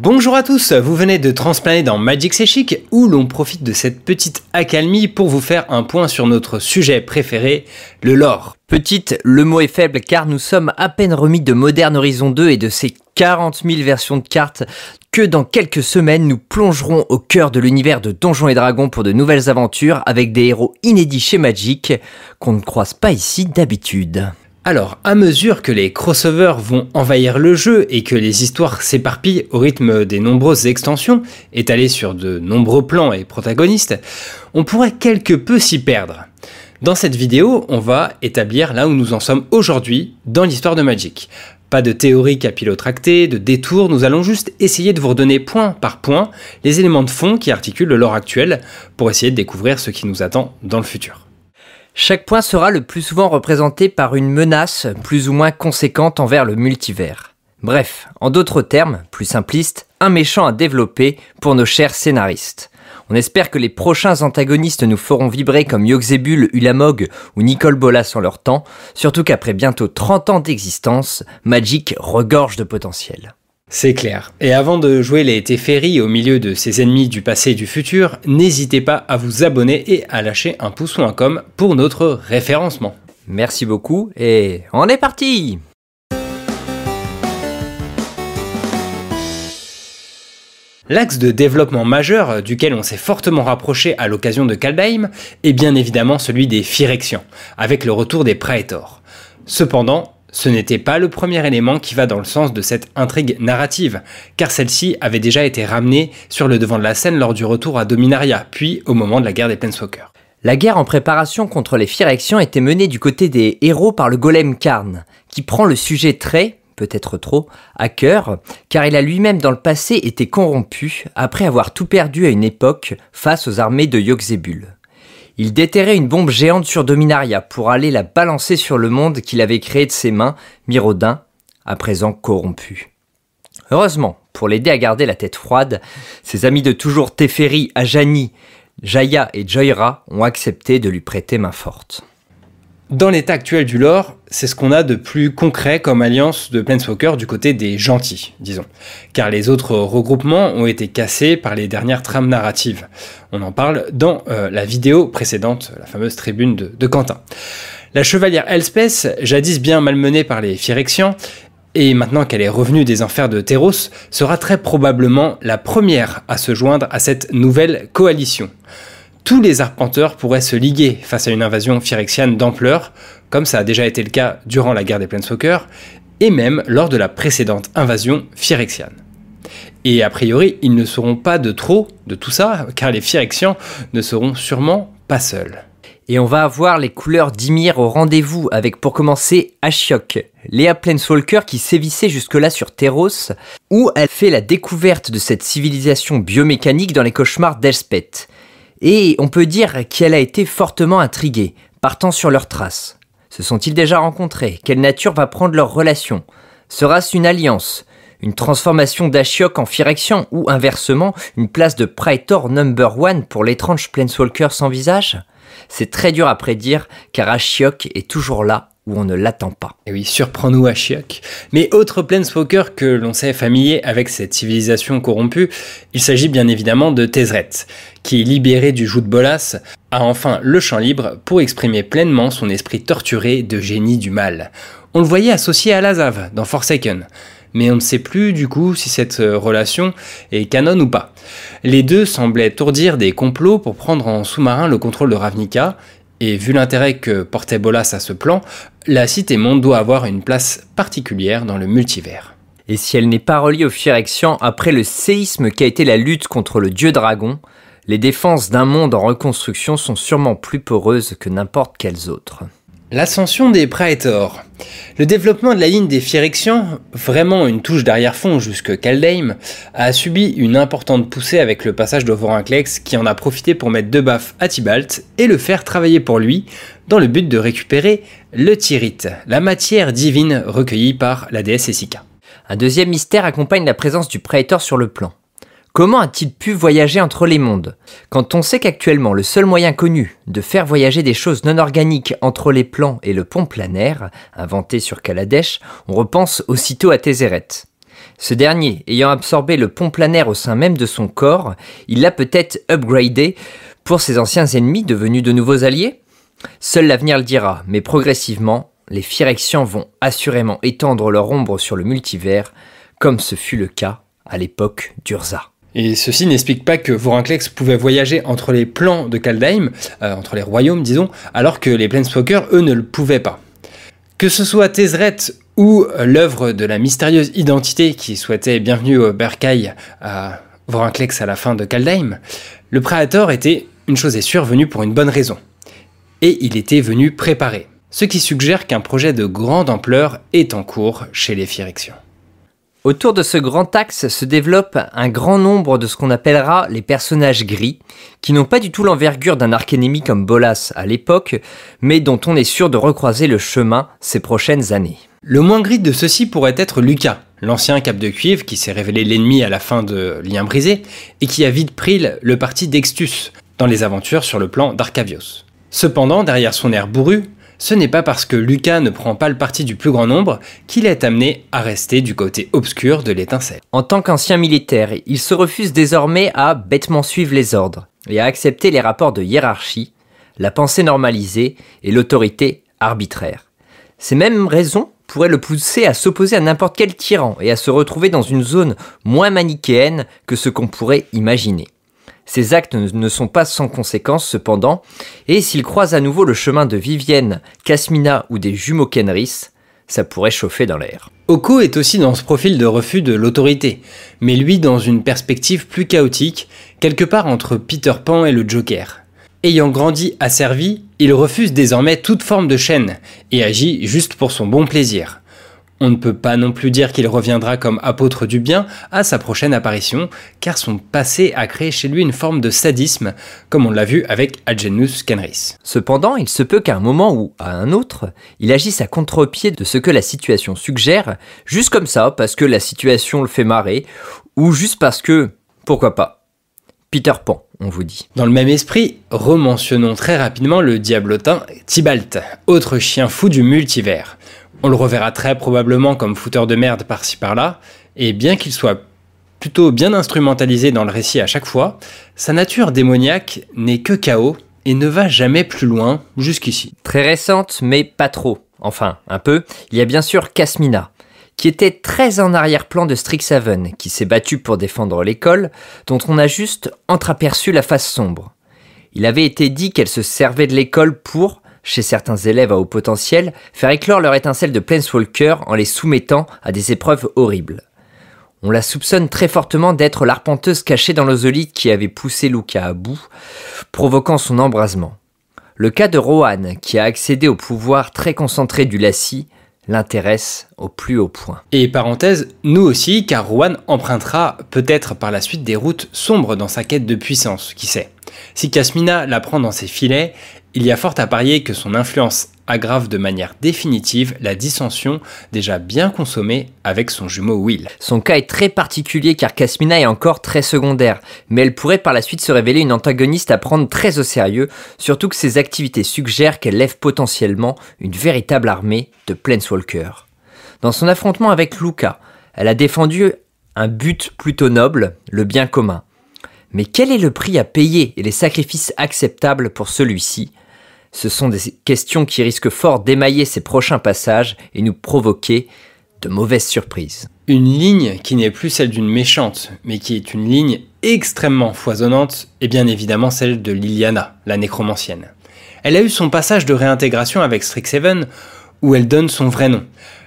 Bonjour à tous, vous venez de transplaner dans Magic C'est Chic où l'on profite de cette petite accalmie pour vous faire un point sur notre sujet préféré, le lore. Petite, le mot est faible car nous sommes à peine remis de Modern Horizon 2 et de ses 40 000 versions de cartes que dans quelques semaines nous plongerons au cœur de l'univers de Donjons et Dragons pour de nouvelles aventures avec des héros inédits chez Magic qu'on ne croise pas ici d'habitude. Alors, à mesure que les crossovers vont envahir le jeu et que les histoires s'éparpillent au rythme des nombreuses extensions, étalées sur de nombreux plans et protagonistes, on pourrait quelque peu s'y perdre. Dans cette vidéo, on va établir là où nous en sommes aujourd'hui dans l'histoire de Magic. Pas de théorie capillotractée, de détour, nous allons juste essayer de vous redonner point par point les éléments de fond qui articulent le lore actuel pour essayer de découvrir ce qui nous attend dans le futur. Chaque point sera le plus souvent représenté par une menace plus ou moins conséquente envers le multivers. Bref, en d'autres termes, plus simplistes, un méchant à développer pour nos chers scénaristes. On espère que les prochains antagonistes nous feront vibrer comme Yogzebul, Ulamog ou Nicole Bolas en leur temps, surtout qu'après bientôt 30 ans d'existence, Magic regorge de potentiel. C'est clair. Et avant de jouer les Teferi au milieu de ces ennemis du passé et du futur, n'hésitez pas à vous abonner et à lâcher un pouce ou un com pour notre référencement. Merci beaucoup et on est parti L'axe de développement majeur duquel on s'est fortement rapproché à l'occasion de Kaldheim est bien évidemment celui des Phyrexians, avec le retour des Praetors. Cependant, ce n'était pas le premier élément qui va dans le sens de cette intrigue narrative, car celle-ci avait déjà été ramenée sur le devant de la scène lors du retour à Dominaria, puis au moment de la guerre des Planeswalkers. La guerre en préparation contre les Phyrexians était menée du côté des héros par le golem Karn, qui prend le sujet très, peut-être trop, à cœur, car il a lui-même dans le passé été corrompu après avoir tout perdu à une époque face aux armées de Yogzebul. Il déterrait une bombe géante sur Dominaria pour aller la balancer sur le monde qu'il avait créé de ses mains, Mirodin, à présent corrompu. Heureusement, pour l'aider à garder la tête froide, ses amis de toujours Teferi, Ajani, Jaya et Joyra ont accepté de lui prêter main forte. Dans l'état actuel du lore, c'est ce qu'on a de plus concret comme alliance de Planeswalker du côté des gentils, disons. Car les autres regroupements ont été cassés par les dernières trames narratives. On en parle dans euh, la vidéo précédente, la fameuse tribune de, Quentin. La chevalière Elspeth, jadis bien malmenée par les Phyrexians, et maintenant qu'elle est revenue des enfers de Theros, sera très probablement la première à se joindre à cette nouvelle coalition tous les arpenteurs pourraient se liguer face à une invasion phyrexiane d'ampleur, comme ça a déjà été le cas durant la guerre des Planeswalkers, et même lors de la précédente invasion phyrexiane. Et a priori, ils ne seront pas de trop de tout ça, car les Phyrexians ne seront sûrement pas seuls. Et on va avoir les couleurs d'Ymir au rendez-vous avec pour commencer Ashiok, Léa Planeswalker qui sévissait jusque-là sur Theros, où elle fait la découverte de cette civilisation biomécanique dans les cauchemars d'Elspeth. Et on peut dire qu'elle a été fortement intriguée, partant sur leurs traces. Se sont-ils déjà rencontrés? Quelle nature va prendre leur relation? Sera-ce une alliance Une transformation d'Ashiok en Phyrexian ou inversement une place de Praetor number one pour l'étrange Planeswalker sans visage? C'est très dur à prédire car Ashiok est toujours là où on ne l'attend pas. Et oui, surprends-nous Ashiok. Mais autre Planeswalker que l'on sait familier avec cette civilisation corrompue, il s'agit bien évidemment de Tezzeret, qui, libéré du joug de Bolas, a enfin le champ libre pour exprimer pleinement son esprit torturé de génie du mal. On le voyait associé à Lazav dans Forsaken, mais on ne sait plus du coup si cette euh, relation est canon ou pas. Les deux semblaient tourdir des complots pour prendre en sous-marin le contrôle de Ravnica, et vu l'intérêt que portait Bolas à ce plan, la cité monde doit avoir une place particulière dans le multivers. Et si elle n'est pas reliée aux Phyrexians après le séisme qui a été la lutte contre le dieu dragon, les défenses d'un monde en reconstruction sont sûrement plus poreuses que n'importe quelles autres. L'ascension des Praetors. Le développement de la ligne des Phyrexians, vraiment une touche d'arrière-fond jusque Kaldheim, a subi une importante poussée avec le passage de Vorinclex qui en a profité pour mettre deux baffes à Tibalt et le faire travailler pour lui dans le but de récupérer le Tyrite, la matière divine recueillie par la déesse Essika. Un deuxième mystère accompagne la présence du Praetor sur le plan. Comment a-t-il pu voyager entre les mondes? Quand on sait qu'actuellement le seul moyen connu de faire voyager des choses non organiques entre les plans et le pont planaire, inventé sur Kaladesh, on repense aussitôt à Tézéret. Ce dernier, ayant absorbé le pont planaire au sein même de son corps, il l'a peut-être upgradé pour ses anciens ennemis devenus de nouveaux alliés? Seul l'avenir le dira, mais progressivement, les Phyrexians vont assurément étendre leur ombre sur le multivers, comme ce fut le cas à l'époque d'Urza. Et ceci n'explique pas que Vorinclex pouvait voyager entre les plans de Kaldheim, euh, entre les royaumes disons, alors que les Planeswalkers, eux, ne le pouvaient pas. Que ce soit Tezzeret ou l'œuvre de la mystérieuse identité qui souhaitait bienvenue au Berkay à Vorinclex à la fin de Kaldheim, le Praetor était, une chose est sûre, venu pour une bonne raison. Et il était venu préparer ce qui suggère qu'un projet de grande ampleur est en cours chez les Phyrexians. Autour de ce grand axe se développe un grand nombre de ce qu'on appellera les personnages gris, qui n'ont pas du tout l'envergure d'un arc-ennemi comme Bolas à l'époque, mais dont on est sûr de recroiser le chemin ces prochaines années. Le moins gris de ceux-ci pourrait être Lucas, l'ancien cap de cuivre qui s'est révélé l'ennemi à la fin de Lien brisé, et qui a vite pris le parti d'Extus dans les aventures sur le plan d'Arcavios. Cependant, derrière son air bourru, ce n'est pas parce que Lucas ne prend pas le parti du plus grand nombre qu'il est amené à rester du côté obscur de l'étincelle. En tant qu'ancien militaire, il se refuse désormais à bêtement suivre les ordres et à accepter les rapports de hiérarchie, la pensée normalisée et l'autorité arbitraire. Ces mêmes raisons pourraient le pousser à s'opposer à n'importe quel tyran et à se retrouver dans une zone moins manichéenne que ce qu'on pourrait imaginer. Ces actes ne sont pas sans conséquences cependant, et s'il croise à nouveau le chemin de Vivienne, Casmina ou des jumeaux Kenris, ça pourrait chauffer dans l'air. Oko est aussi dans ce profil de refus de l'autorité, mais lui dans une perspective plus chaotique, quelque part entre Peter Pan et le Joker. Ayant grandi asservi, il refuse désormais toute forme de chaîne et agit juste pour son bon plaisir. On ne peut pas non plus dire qu'il reviendra comme apôtre du bien à sa prochaine apparition, car son passé a créé chez lui une forme de sadisme, comme on l'a vu avec Algenus Kenris. Cependant, il se peut qu'à un moment ou à un autre, il agisse à contre-pied de ce que la situation suggère, juste comme ça, parce que la situation le fait marrer, ou juste parce que, pourquoi pas, Peter Pan, on vous dit. Dans le même esprit, rementionnons très rapidement le diablotin Tybalt, autre chien fou du multivers. On le reverra très probablement comme fouteur de merde par-ci par-là, et bien qu'il soit plutôt bien instrumentalisé dans le récit à chaque fois, sa nature démoniaque n'est que chaos et ne va jamais plus loin jusqu'ici. Très récente, mais pas trop. Enfin, un peu. Il y a bien sûr Casmina, qui était très en arrière-plan de Strixhaven, qui s'est battu pour défendre l'école, dont on a juste entreaperçu la face sombre. Il avait été dit qu'elle se servait de l'école pour, chez certains élèves à haut potentiel, faire éclore leur étincelle de Planeswalker en les soumettant à des épreuves horribles. On la soupçonne très fortement d'être l'arpenteuse cachée dans l'ozolite qui avait poussé Luca à bout, provoquant son embrasement. Le cas de Rohan, qui a accédé au pouvoir très concentré du Lassie, l'intéresse au plus haut point. Et parenthèse, nous aussi, car Rohan empruntera peut-être par la suite des routes sombres dans sa quête de puissance, qui sait. Si Casmina la prend dans ses filets, il y a fort à parier que son influence aggrave de manière définitive la dissension déjà bien consommée avec son jumeau Will. Son cas est très particulier car Casmina est encore très secondaire, mais elle pourrait par la suite se révéler une antagoniste à prendre très au sérieux, surtout que ses activités suggèrent qu'elle lève potentiellement une véritable armée de Planeswalkers. Dans son affrontement avec Luca, elle a défendu un but plutôt noble, le bien commun. Mais quel est le prix à payer et les sacrifices acceptables pour celui-ci? Ce sont des questions qui risquent fort d'émailler ces prochains passages et nous provoquer de mauvaises surprises. Une ligne qui n'est plus celle d'une méchante, mais qui est une ligne extrêmement foisonnante, et bien évidemment celle de Liliana, la nécromancienne. Elle a eu son passage de réintégration avec Strixhaven, où elle donne son vrai nom.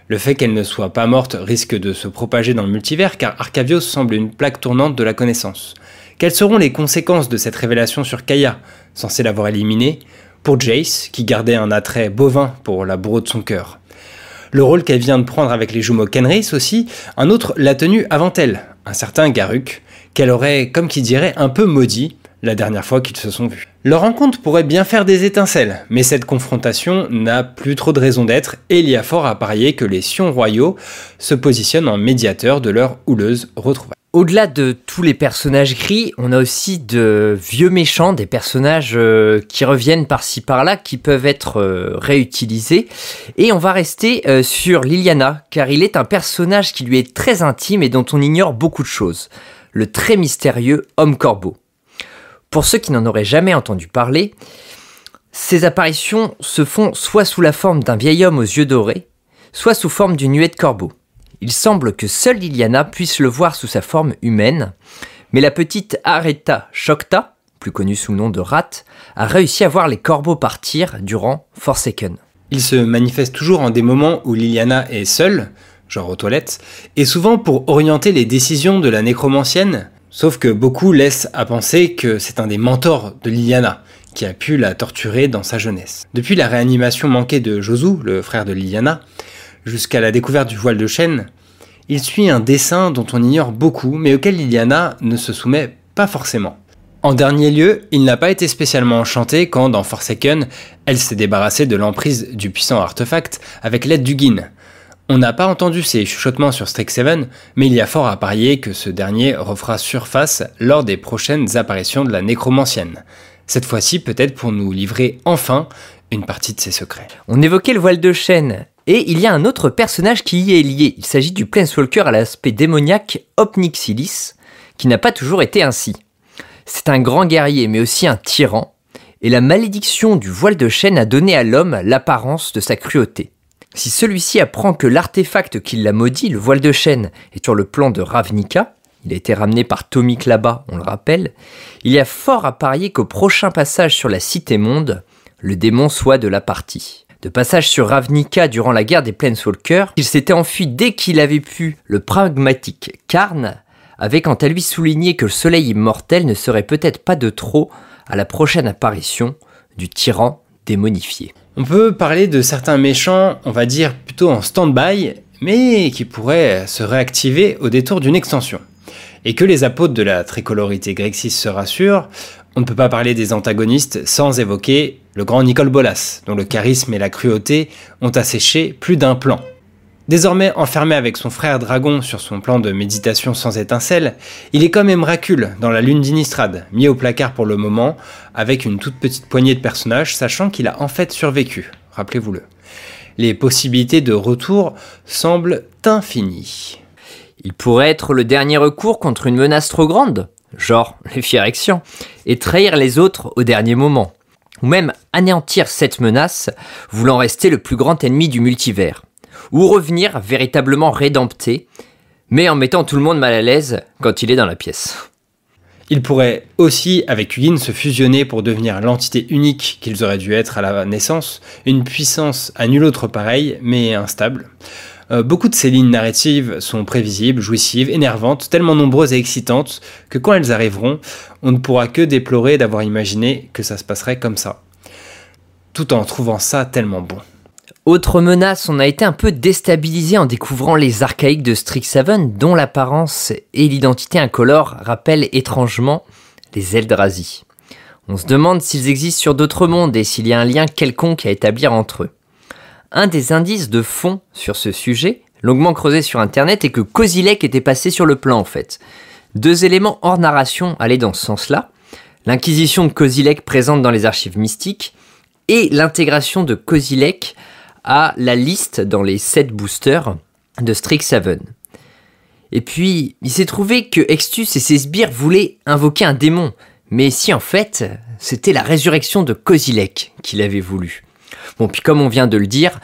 Le fait qu'elle ne soit pas morte risque de se propager dans le multivers car Arcavios semble une plaque tournante de la connaissance. Quelles seront les conséquences de cette révélation sur Kaya, censée l'avoir éliminée, pour Jace, qui gardait un attrait bovin pour la bourreau de son cœur Le rôle qu'elle vient de prendre avec les jumeaux Kenris aussi, un autre l'a tenu avant elle, un certain Garuk, qu'elle aurait, comme qui dirait, un peu maudit la dernière fois qu'ils se sont vus. Leur rencontre pourrait bien faire des étincelles, mais cette confrontation n'a plus trop de raison d'être et il y a fort à parier que les Sions royaux se positionnent en médiateur de leur houleuse retrouvaille. Au-delà de tous les personnages gris, on a aussi de vieux méchants, des personnages euh, qui reviennent par-ci par-là, qui peuvent être euh, réutilisés. Et on va rester euh, sur Liliana, car il est un personnage qui lui est très intime et dont on ignore beaucoup de choses. Le très mystérieux homme corbeau. Pour ceux qui n'en auraient jamais entendu parler, ces apparitions se font soit sous la forme d'un vieil homme aux yeux dorés, soit sous forme d'une nuée de corbeau. Il semble que seule Liliana puisse le voir sous sa forme humaine, mais la petite Aretha Shokta, plus connue sous le nom de Rat, a réussi à voir les corbeaux partir durant Forsaken. Il se manifeste toujours en des moments où Liliana est seule, genre aux toilettes, et souvent pour orienter les décisions de la nécromancienne, sauf que beaucoup laissent à penser que c'est un des mentors de Liliana, qui a pu la torturer dans sa jeunesse. Depuis la réanimation manquée de Josu, le frère de Liliana, jusqu'à la découverte du voile de chêne, il suit un dessin dont on ignore beaucoup, mais auquel Liliana ne se soumet pas forcément. En dernier lieu, il n'a pas été spécialement enchanté quand, dans Forsaken, elle s'est débarrassée de l'emprise du puissant artefact avec l'aide du Guin. On n'a pas entendu ses chuchotements sur Strixhaven, mais il y a fort à parier que ce dernier refera surface lors des prochaines apparitions de la nécromancienne. Cette fois-ci peut-être pour nous livrer enfin une partie de ses secrets. On évoquait le voile de chêne, et il y a un autre personnage qui y est lié. Il s'agit du Planeswalker à l'aspect démoniaque Opnixilis, qui n'a pas toujours été ainsi. C'est un grand guerrier, mais aussi un tyran, et la malédiction du voile de chêne a donné à l'homme l'apparence de sa cruauté. Si celui-ci apprend que l'artefact qui l'a maudit, le voile de chêne, est sur le plan de Ravnica, il a été ramené par Tommy Klaba, on le rappelle, il y a fort à parier qu'au prochain passage sur la Cité Monde, le démon soit de la partie de passage sur Ravnica durant la guerre des Planeswalkers, il s'était enfui dès qu'il avait pu le pragmatique Karn, avait quant à lui souligné que le soleil immortel ne serait peut-être pas de trop à la prochaine apparition du tyran démonifié. On peut parler de certains méchants, on va dire plutôt en stand-by, mais qui pourraient se réactiver au détour d'une extension. Et que les apôtres de la tricolorité Grexis se rassurent, on ne peut pas parler des antagonistes sans évoquer le grand Nicole Bolas, dont le charisme et la cruauté ont asséché plus d'un plan. Désormais enfermé avec son frère dragon sur son plan de méditation sans étincelle, il est comme Emracule dans la lune d'Inistrad, mis au placard pour le moment, avec une toute petite poignée de personnages, sachant qu'il a en fait survécu, rappelez-vous-le. Les possibilités de retour semblent infinies. Il pourrait être le dernier recours contre une menace trop grande, genre les Phyrexians, et trahir les autres au dernier moment. Ou même anéantir cette menace, voulant rester le plus grand ennemi du multivers. Ou revenir véritablement rédempté, mais en mettant tout le monde mal à l'aise quand il est dans la pièce. Il pourrait aussi, avec Hugin, se fusionner pour devenir l'entité unique qu'ils auraient dû être à la naissance, une puissance à nul autre pareil, mais instable. Euh, beaucoup de ces lignes narratives sont prévisibles, jouissives, énervantes, tellement nombreuses et excitantes que quand elles arriveront, on ne pourra que déplorer d'avoir imaginé que ça se passerait comme ça. Tout en trouvant ça tellement bon. Autre menace, on a été un peu déstabilisé en découvrant les archaïques de Strixhaven, dont l'apparence et l'identité incolore rappellent étrangement les Eldrazi. On se demande s'ils existent sur d'autres mondes et s'il y a un lien quelconque à établir entre eux. Un des indices de fond sur ce sujet, longuement creusé sur internet, est que Kozilek était passé sur le plan en fait. Deux éléments hors narration allaient dans ce sens-là. L'inquisition de Kozilek présente dans les archives mystiques et l'intégration de Kozilek à la liste dans les 7 boosters de Strixhaven. Et puis, il s'est trouvé que Extus et ses sbires voulaient invoquer un démon, mais si en fait, c'était la résurrection de Kozilek qu'il avait voulu. Bon, puis comme on vient de le dire,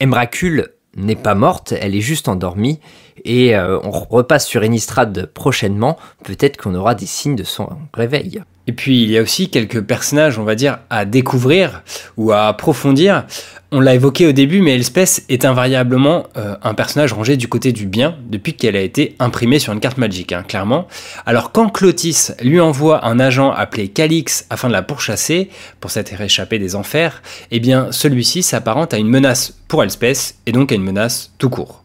Emracule n'est pas morte, elle est juste endormie. Et euh, on repasse sur Enistrad prochainement. Peut-être qu'on aura des signes de son réveil. Et puis il y a aussi quelques personnages, on va dire, à découvrir ou à approfondir. On l'a évoqué au début, mais Elspeth est invariablement euh, un personnage rangé du côté du bien depuis qu'elle a été imprimée sur une carte magique, hein, clairement. Alors quand Clotis lui envoie un agent appelé Calix afin de la pourchasser, pour s'être échappé des enfers, eh bien celui-ci s'apparente à une menace pour Elspeth et donc à une menace tout court.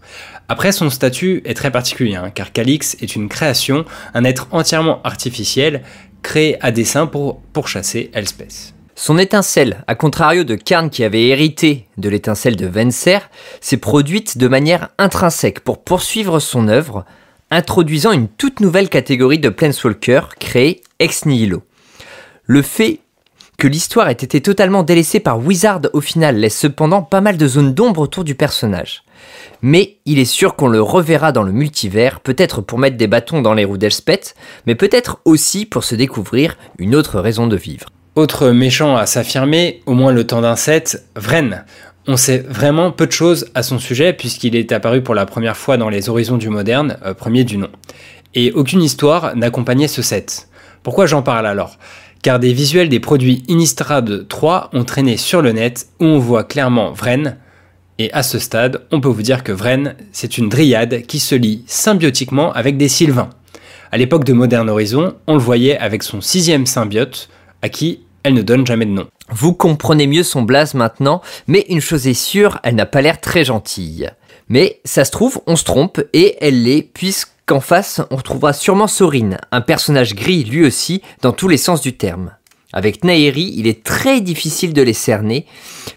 Après, son statut est très particulier, hein, car Calix est une création, un être entièrement artificiel, créé à dessein pour pourchasser Elspeth. Son étincelle, à contrario de Karn qui avait hérité de l'étincelle de Venser, s'est produite de manière intrinsèque pour poursuivre son œuvre, introduisant une toute nouvelle catégorie de Planeswalker créée ex nihilo. Le fait que l'histoire ait été totalement délaissée par Wizard au final laisse cependant pas mal de zones d'ombre autour du personnage. Mais il est sûr qu'on le reverra dans le multivers, peut-être pour mettre des bâtons dans les roues d'Elspeth, mais peut-être aussi pour se découvrir une autre raison de vivre. Autre méchant à s'affirmer, au moins le temps d'un set, Vren. On sait vraiment peu de choses à son sujet puisqu'il est apparu pour la première fois dans les Horizons du Moderne, euh, premier du nom. Et aucune histoire n'accompagnait ce set. Pourquoi j'en parle alors? Car des visuels des produits Innistrad 3 ont traîné sur le net où on voit clairement Vren. Et à ce stade, on peut vous dire que Vren, c'est une dryade qui se lie symbiotiquement avec des sylvains. À l'époque de Modern Horizon, on le voyait avec son sixième symbiote, à qui elle ne donne jamais de nom. Vous comprenez mieux son blaze maintenant, mais une chose est sûre, elle n'a pas l'air très gentille. Mais ça se trouve, on se trompe, et elle l'est, puisque qu'en face, on retrouvera sûrement Sorin, un personnage gris lui aussi, dans tous les sens du terme. Avec Nairi, il est très difficile de les cerner,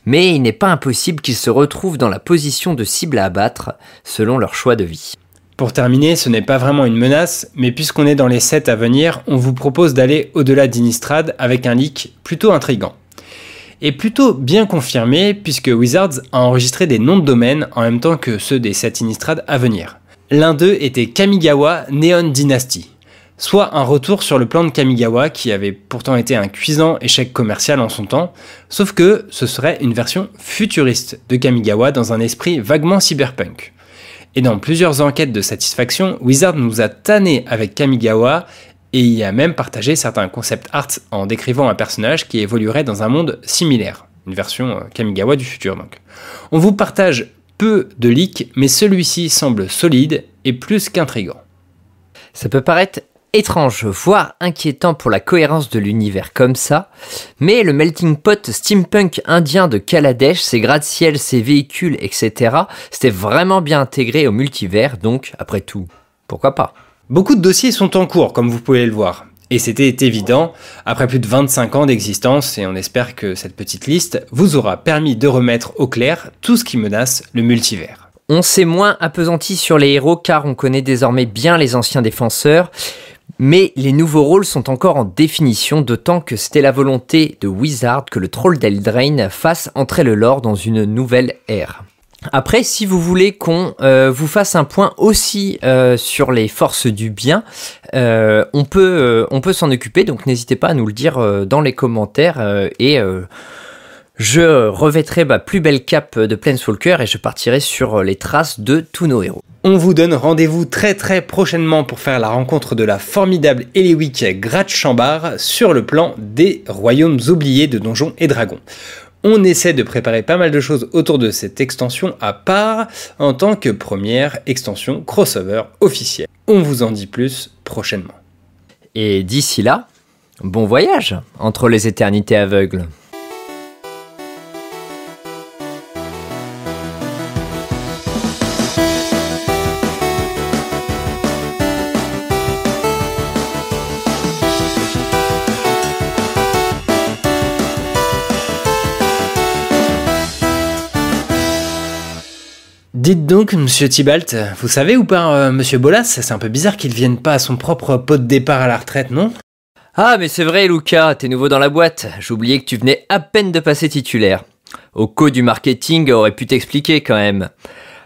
mais il n'est pas impossible qu'ils se retrouvent dans la position de cible à abattre, selon leur choix de vie. Pour terminer, ce n'est pas vraiment une menace, mais puisqu'on est dans les sets à venir, on vous propose d'aller au-delà d'Inistrad avec un leak plutôt intrigant. Et plutôt bien confirmé, puisque Wizards a enregistré des noms de domaine en même temps que ceux des sets Innistrad à venir. L'un d'eux était Kamigawa Neon Dynasty, soit un retour sur le plan de Kamigawa qui avait pourtant été un cuisant échec commercial en son temps, sauf que ce serait une version futuriste de Kamigawa dans un esprit vaguement cyberpunk. Et dans plusieurs enquêtes de satisfaction, Wizard nous a tanné avec Kamigawa et y a même partagé certains concept art en décrivant un personnage qui évoluerait dans un monde similaire, une version euh, Kamigawa du futur donc. On vous partage peu de leaks, mais celui-ci semble solide et plus qu'intrigant. Ça peut paraître étrange, voire inquiétant pour la cohérence de l'univers comme ça, mais le melting pot steampunk indien de Kaladesh, ses gratte-ciel, ses véhicules, etc., c'était vraiment bien intégré au multivers, donc après tout, pourquoi pas Beaucoup de dossiers sont en cours, comme vous pouvez le voir. Et c'était évident, après plus de 25 ans d'existence, et on espère que cette petite liste vous aura permis de remettre au clair tout ce qui menace le multivers. On s'est moins appesanti sur les héros car on connaît désormais bien les anciens défenseurs, mais les nouveaux rôles sont encore en définition, d'autant que c'était la volonté de Wizard que le troll d'Eldraine fasse entrer le lore dans une nouvelle ère. Après, si vous voulez qu'on euh, vous fasse un point aussi euh, sur les forces du bien, euh, on peut, on peut s'en occuper, donc n'hésitez pas à nous le dire dans les commentaires et je revêtrai ma plus belle cape de Planeswalker et je partirai sur les traces de tous nos héros. On vous donne rendez-vous très très prochainement pour faire la rencontre de la formidable Eliwick Gratchambar sur le plan des royaumes oubliés de Donjons et Dragons on essaie de préparer pas mal de choses autour de cette extension à part en tant que première extension crossover officielle. On vous en dit plus prochainement. Et d'ici là, bon voyage entre les éternités aveugles. Dites donc, monsieur Tibalt, vous savez ou pas, euh, monsieur Bolas, c'est un peu bizarre qu'il vienne pas à son propre pot de départ à la retraite, non? Ah, mais c'est vrai, Luca, t'es nouveau dans la boîte. J'oubliais que tu venais à peine de passer titulaire. Au co du marketing aurait pu t'expliquer quand même.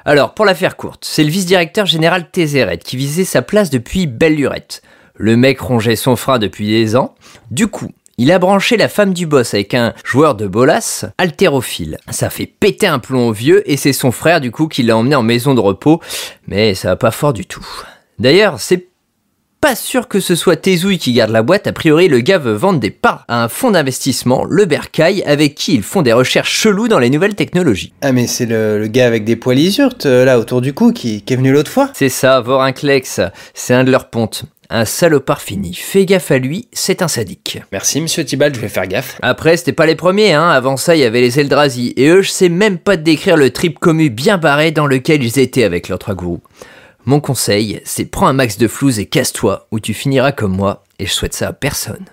Alors, pour la faire courte, c'est le vice-directeur général Tézéret qui visait sa place depuis belle lurette. Le mec rongeait son frein depuis des ans. Du coup, il a branché la femme du boss avec un joueur de bolas haltérophile. Ça fait péter un plomb au vieux et c'est son frère du coup qui l'a emmené en maison de repos, mais ça va pas fort du tout. D'ailleurs, c'est pas sûr que ce soit Tezouille qui garde la boîte, a priori le gars veut vendre des parts à un fonds d'investissement, le Bercail, avec qui ils font des recherches cheloues dans les nouvelles technologies. Ah mais c'est le, gars avec des poils isurtes euh, là autour du cou qui, qui est venu l'autre fois C'est ça, Vorinclex, c'est un de leurs pontes. Un salopard fini. Fais gaffe à lui, c'est un sadique. Merci, monsieur Tibalt, je vais faire gaffe. Après, c'était pas les premiers, hein. Avant ça, il y avait les Eldrazi. Et eux, je sais même pas te décrire le trip commu bien barré dans lequel ils étaient avec leurs trois gourous. Mon conseil, c'est prends un max de flouze et casse-toi, ou tu finiras comme moi, et je souhaite ça à personne.